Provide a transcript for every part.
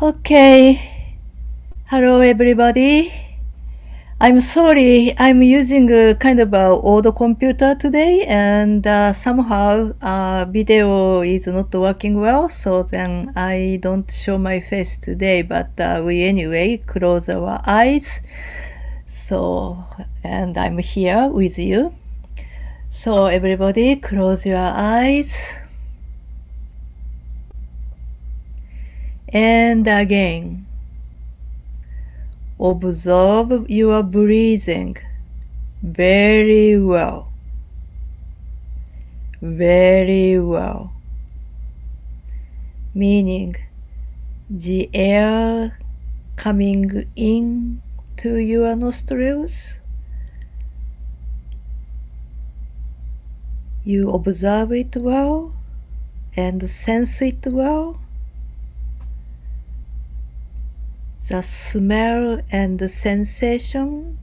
Okay. Hello, everybody. I'm sorry. I'm using a kind of a old computer today, and uh, somehow uh, video is not working well. So then I don't show my face today. But uh, we anyway close our eyes. So and I'm here with you. So everybody, close your eyes. And again, observe your breathing very well. Very well. Meaning the air coming in to your nostrils. You observe it well and sense it well the smell and the sensation,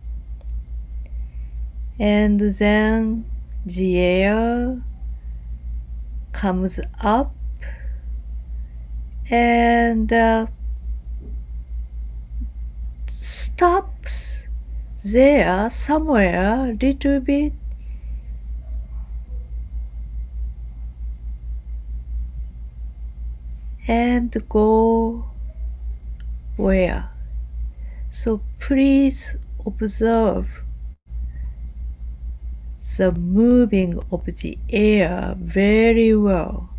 and then the air comes up. And uh, stops there somewhere a little bit. And go where. So please observe the moving of the air very well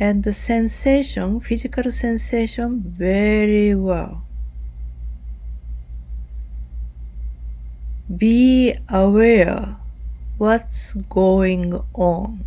and the sensation, physical sensation very well. Be aware what's going on.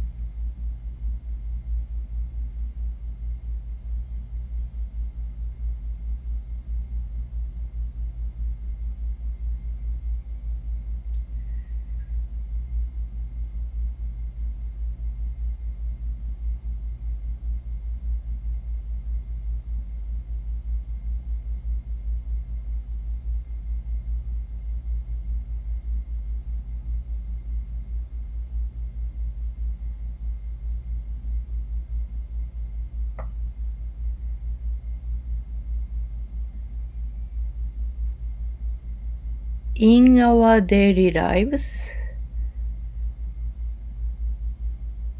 In our daily lives,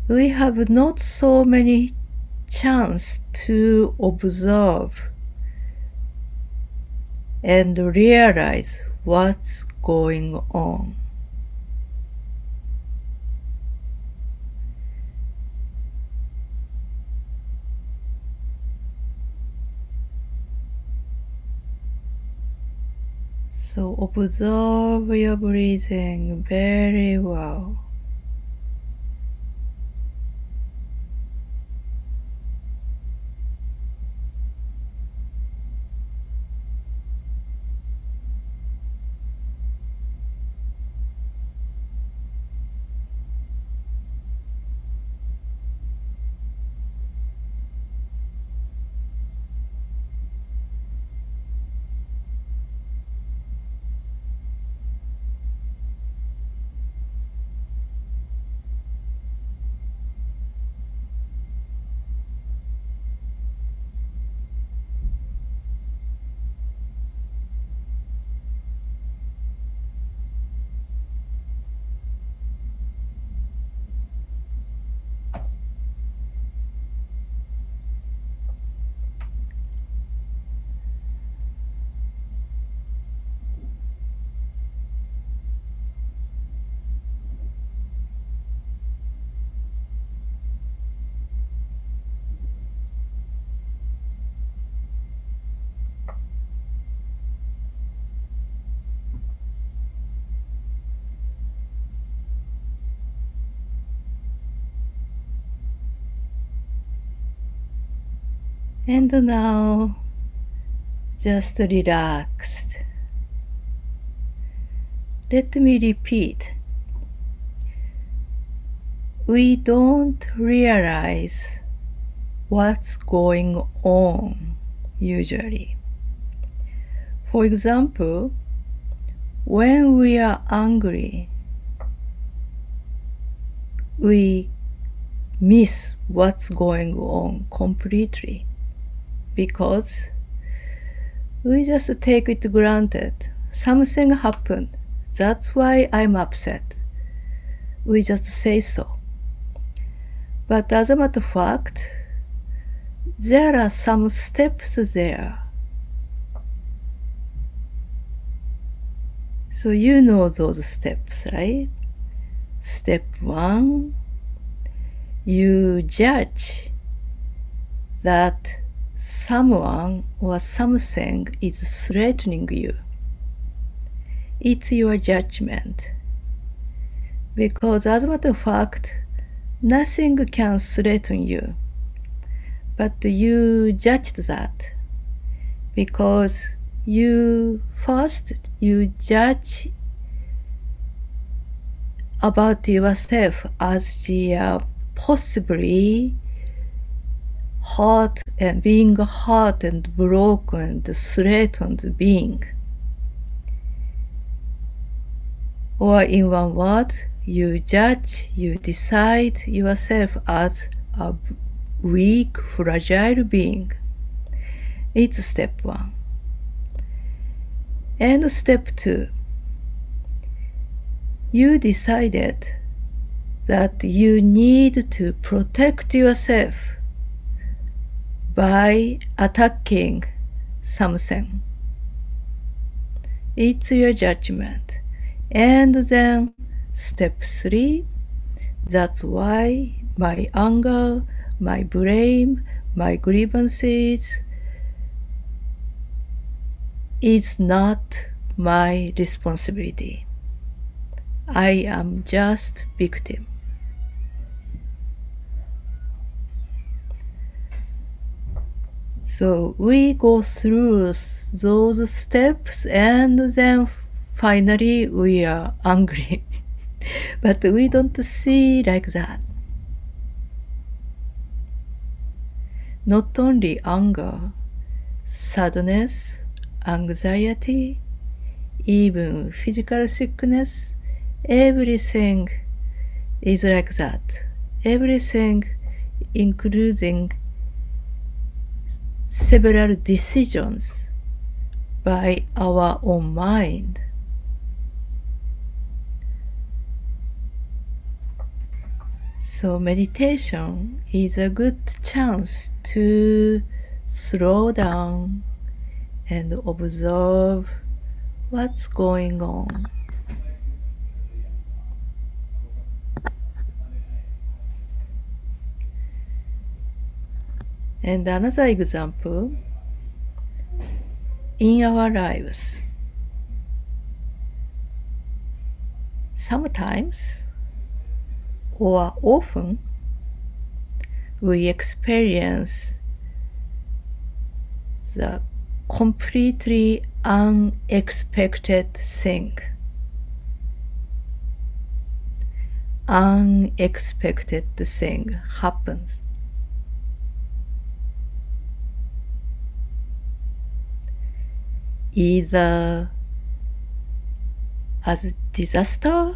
we have not so many chance to observe and realize what's going on. So observe your breathing very well. And now just relaxed. Let me repeat. We don't realize what's going on usually. For example, when we are angry, we miss what's going on completely because We just take it granted. Something happened. That's why I'm upset. We just say so. But as a matter of fact, there are some steps there. So you know those steps, right? Step one, you judge that someone or something is threatening you. It's your judgment. Because as a matter of fact, nothing can threaten you. But you judged that because you first you judge about yourself as the uh, possibly hurt and being hurt and broken and threatened being. Or in one word, you judge, you decide yourself as a weak, fragile being. It's step one. And step two, you decided that you need to protect yourself by attacking something. It's your judgment. And then step three, that's why my anger, my blame, my grievances is not my responsibility. I am just victim. So we go through those steps and then finally we are angry. but we don't see like that. Not only anger, sadness, anxiety, even physical sickness, everything is like that. Everything, including several decisions by our own mind. So, meditation is a good chance to slow down and observe what's going on. And another example in our lives. Sometimes or often we experience the completely unexpected thing. Unexpected thing happens. Either as disaster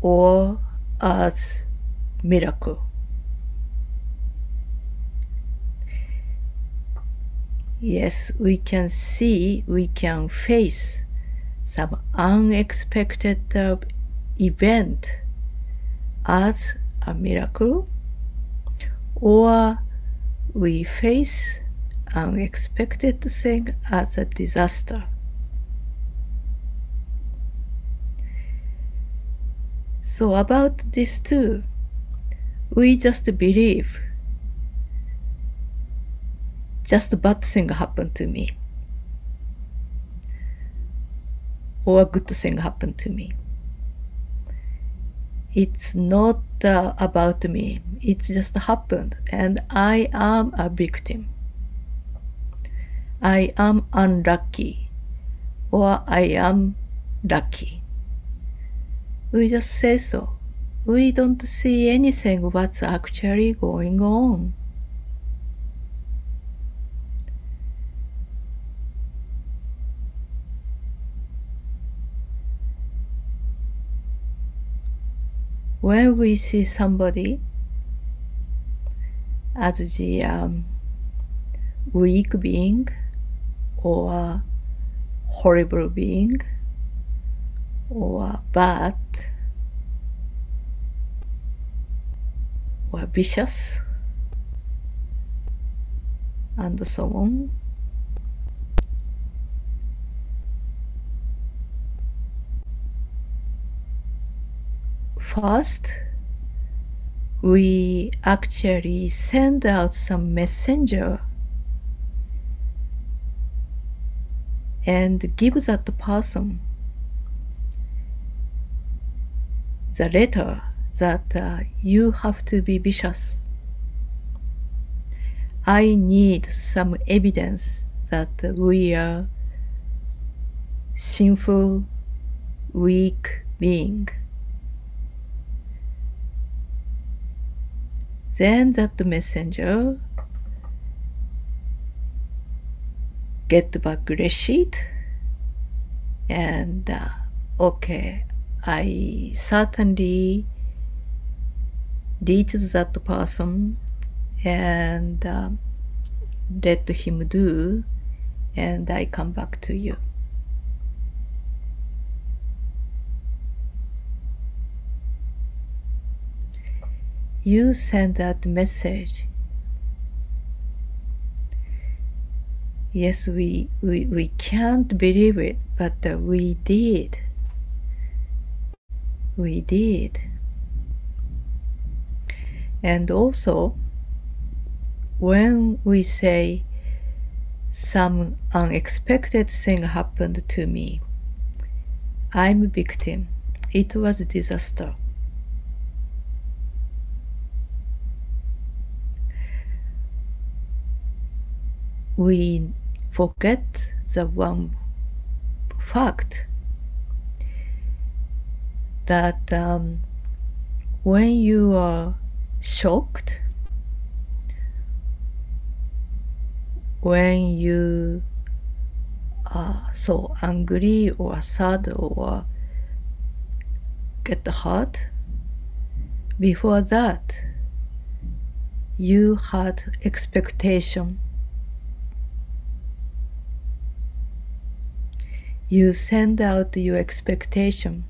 or as miracle. Yes, we can see, we can face some unexpected uh, event as a miracle, or we face unexpected thing as a disaster. So about this too, we just believe just a bad thing happened to me or a good thing happened to me. It's not uh, about me. It just happened and I am a victim. I am unlucky or I am lucky. We just say so. We don't see anything what's actually going on. when we see somebody as the um, weak being or horrible being or bad or vicious and so on. First, we actually send out some messenger and give that person the letter that uh, you have to be vicious. I need some evidence that we are sinful, weak being. Then that messenger get back receipt and uh, okay I certainly did that person and uh, let him do and I come back to you. You send that message. Yes, we, we, we can't believe it, but uh, we did. We did. And also, when we say some unexpected thing happened to me, I'm a victim. It was a disaster. We forget the one fact that um, when you are shocked, when you are so angry or sad or get hurt, before that, you had expectation. You send out your expectation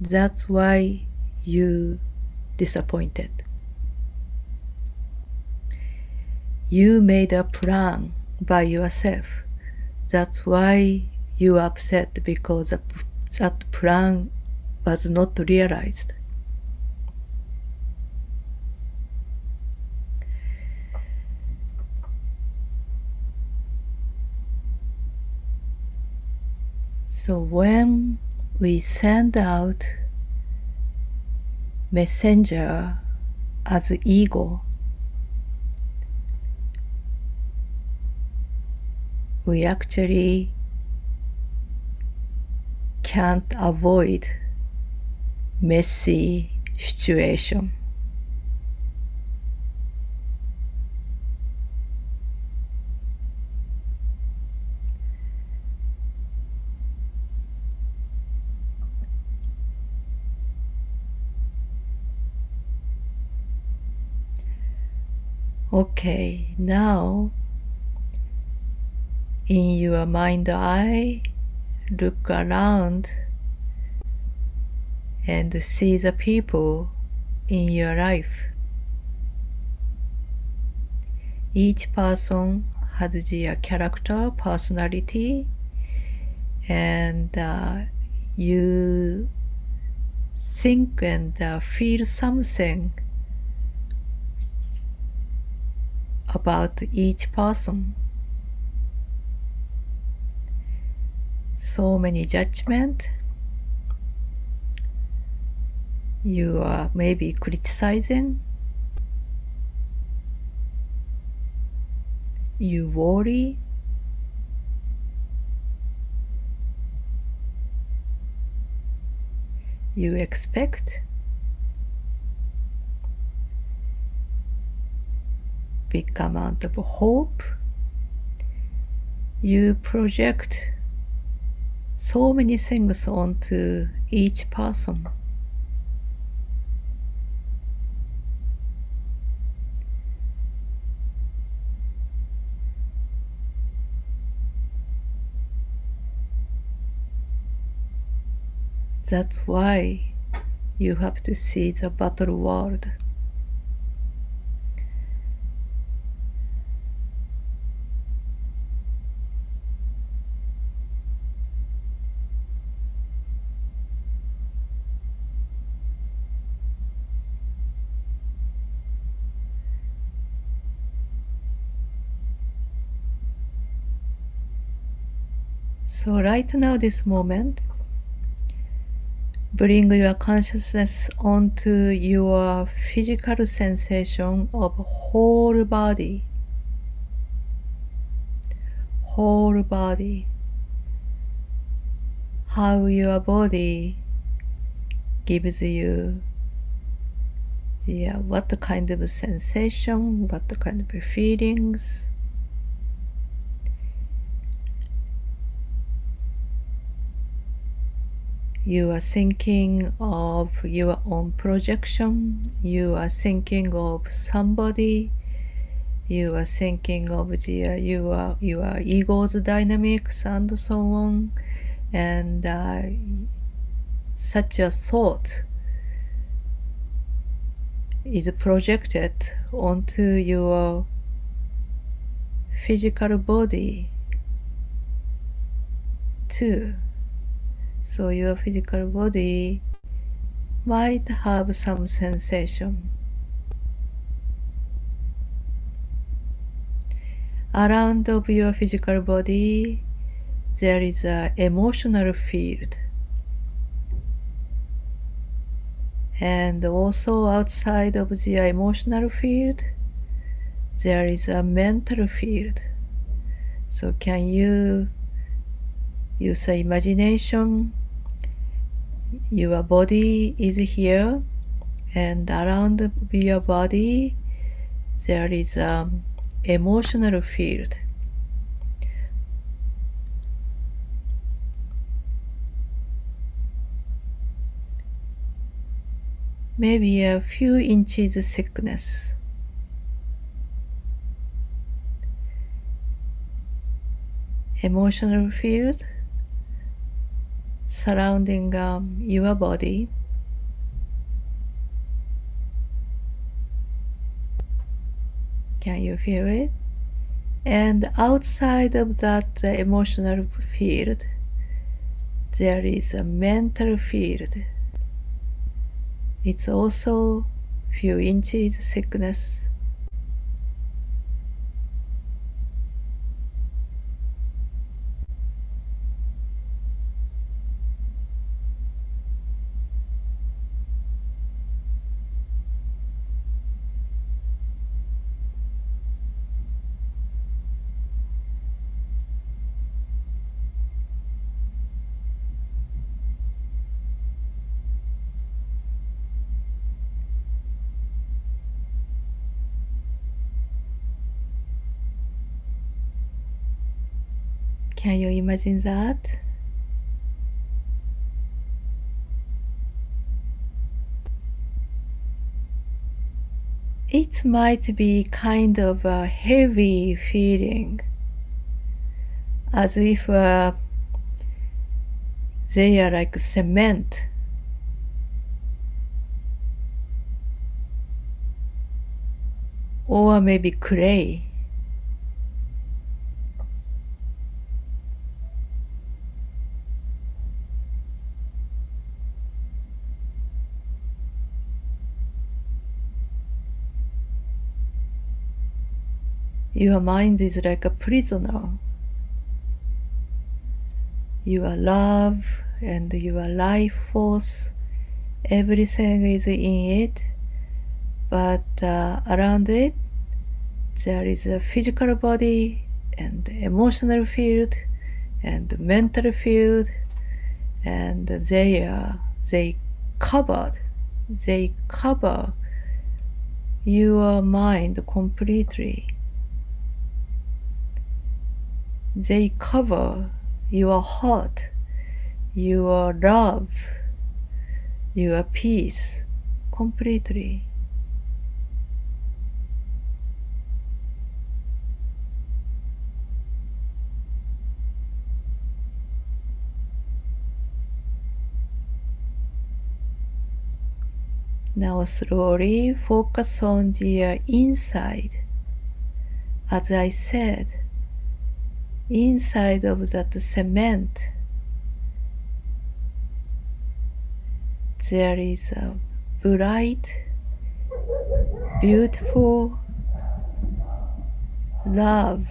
that's why you disappointed. You made a plan by yourself. That's why you upset because that plan was not realized. So when we send out messenger as ego we actually can't avoid messy situation Okay, now in your mind eye, look around and see the people in your life. Each person has their character, personality, and uh, you think and uh, feel something about each person. So many judgment. You are maybe criticizing. You worry. You expect. big amount of hope. You project so many things onto each person. That's why you have to see the battle world. Right now, this moment, bring your consciousness onto your physical sensation of whole body. Whole body. How your body gives you yeah, what kind of sensation, what kind of feelings you are thinking of your own projection, you are thinking of somebody, you are thinking of the, your, your ego's dynamics and so on, and uh, such a thought is projected onto your physical body too. So your physical body might have some sensation. Around of your physical body, there is an emotional field. And also outside of the emotional field, there is a mental field. So can you use imagination your body is here and around your body there is an emotional field. Maybe a few inches thickness emotional field surrounding um, your body. Can you feel it? And outside of that emotional field, there is a mental field. It's also few inches thickness Can you imagine that? It might be kind of a heavy feeling, as if uh, they are like cement. Or maybe clay. Your mind is like a prisoner. Your love and your life force, everything is in it, but uh, around it, there is a physical body and emotional field and mental field, and they are they covered, they cover your mind completely they cover your heart, your love, your peace completely. Now slowly focus on the inside. As I said, inside of that cement, there is a bright, beautiful love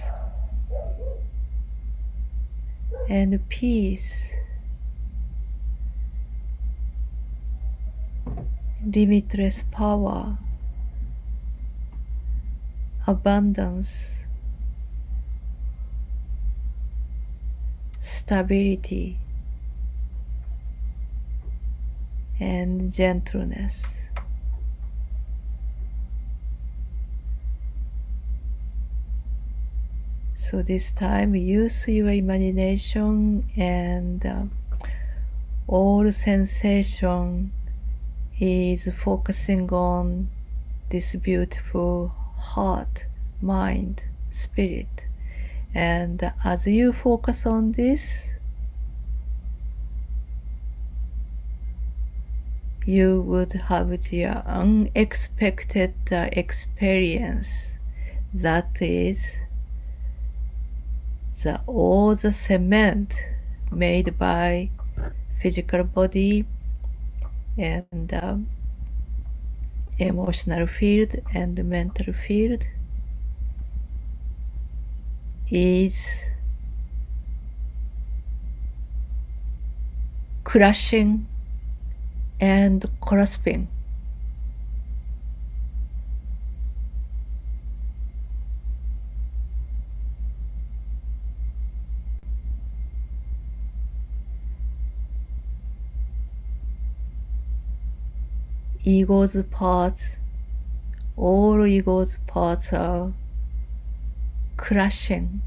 and peace. limitless power, abundance, stability, and gentleness. So this time use your imagination and uh, all sensation is focusing on this beautiful heart, mind, spirit. And as you focus on this, you would have the unexpected experience that is the all the cement made by physical body and um, emotional field and mental field is crushing and grasping. ego's parts, all ego's parts are crashing.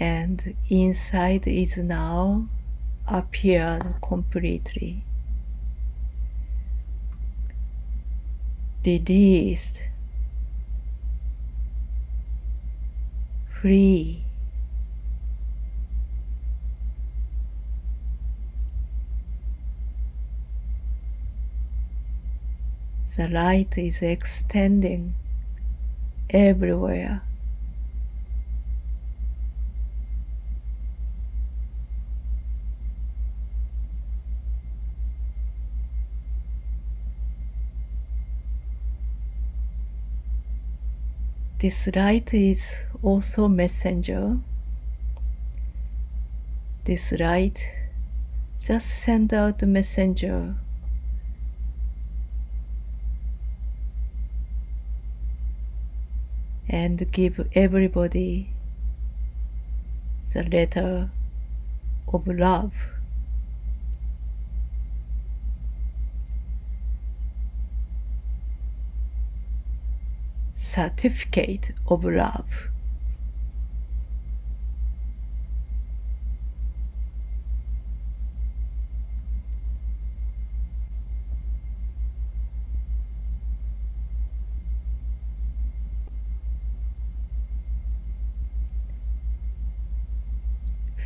And inside is now appeared completely. Released, free. The light is extending everywhere. This light is also messenger. This light just send out messenger and give everybody the letter of love. Certificate of love.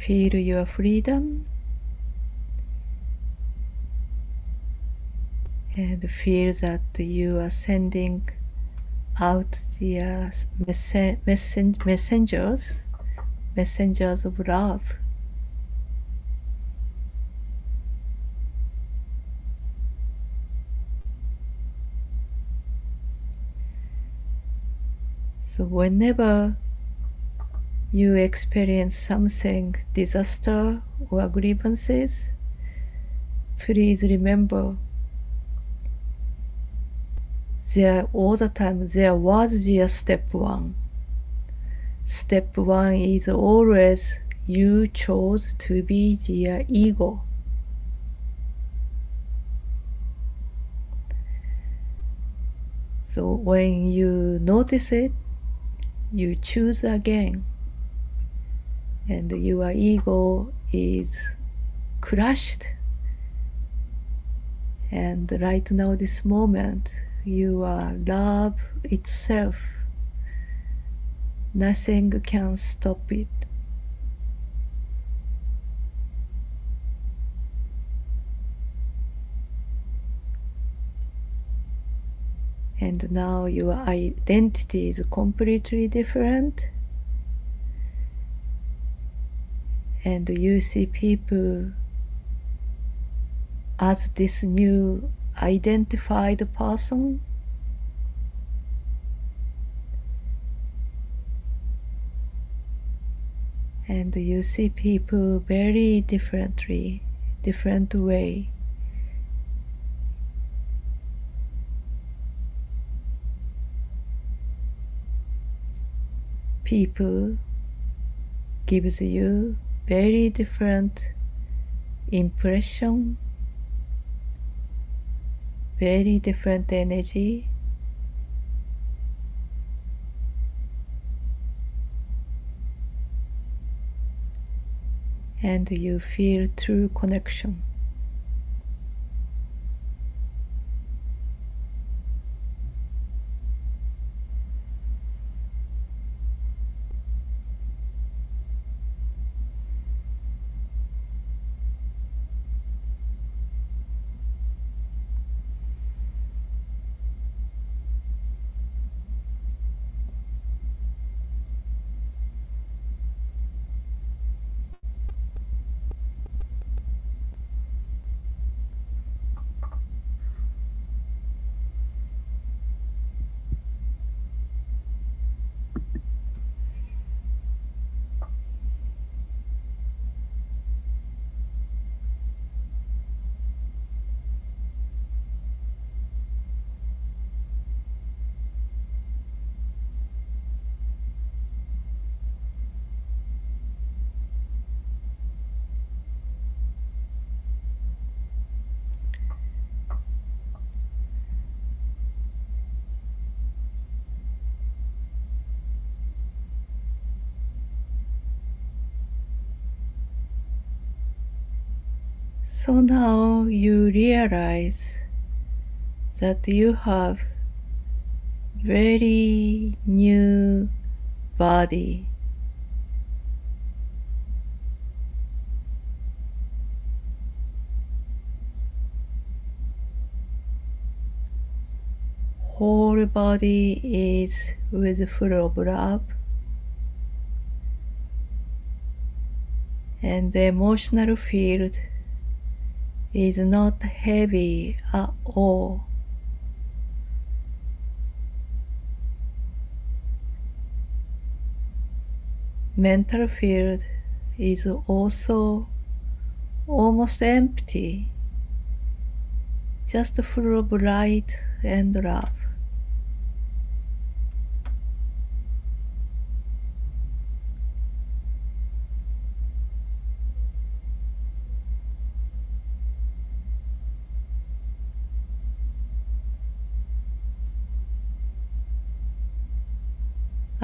Feel your freedom and feel that you are sending out the uh, messen messen messengers, messengers of love. So whenever you experience something disaster or grievances, please remember there all the time there was the step one. Step one is always you chose to be the ego. So when you notice it, you choose again and your ego is crushed. And right now this moment you are love itself nothing can stop it. And now your identity is completely different. And you see people as this new identified person? And you see people very differently different way. People gives you very different impression very different energy. And you feel true connection So now you realize that you have very new body. Whole body is with full of love and the emotional field is not heavy at all. Mental field is also almost empty, just full of light and love.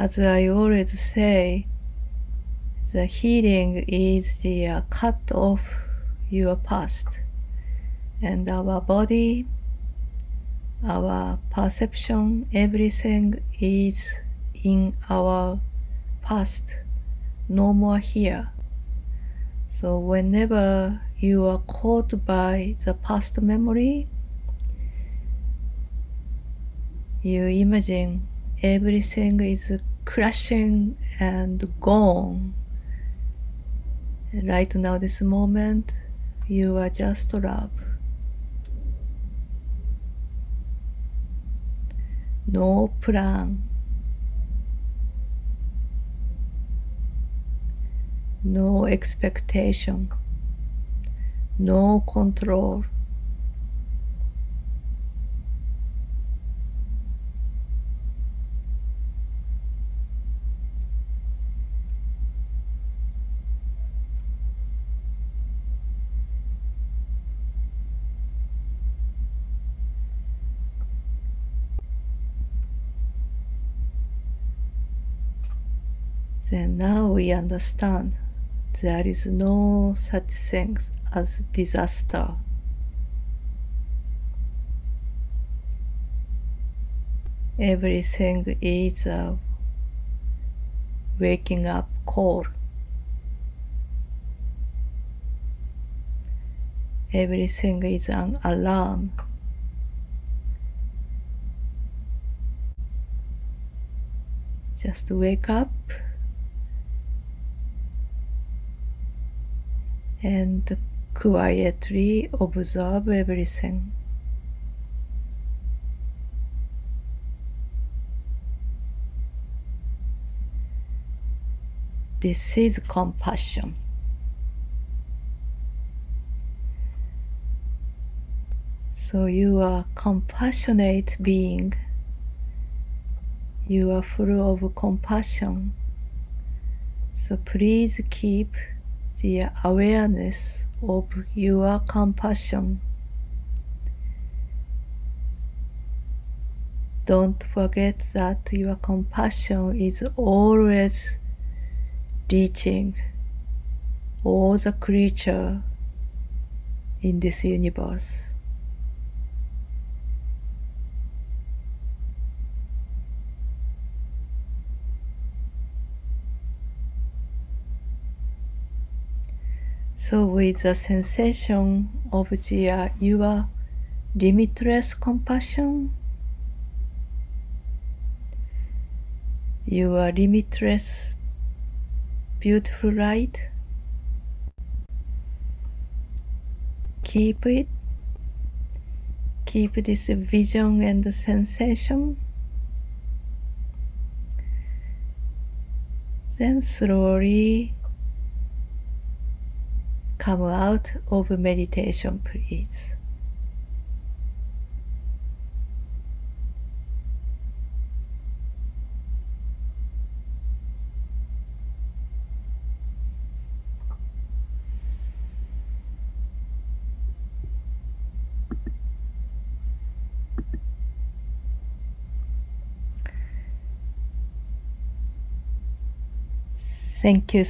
As I always say, the healing is the cut off your past and our body, our perception, everything is in our past, no more here. So whenever you are caught by the past memory, you imagine everything is crashing and gone. Right now, this moment, you are just love. No plan. No expectation. No control. then now we understand there is no such thing as disaster. Everything is a waking up call. Everything is an alarm. Just wake up and quietly observe everything. This is compassion. So you are compassionate being. You are full of compassion. So please keep the awareness of your compassion. Don't forget that your compassion is always reaching all the creature in this universe. So with the sensation of the uh, your limitless compassion, your limitless beautiful light, keep it, keep this vision and sensation. Then slowly come out of meditation, please. Thank you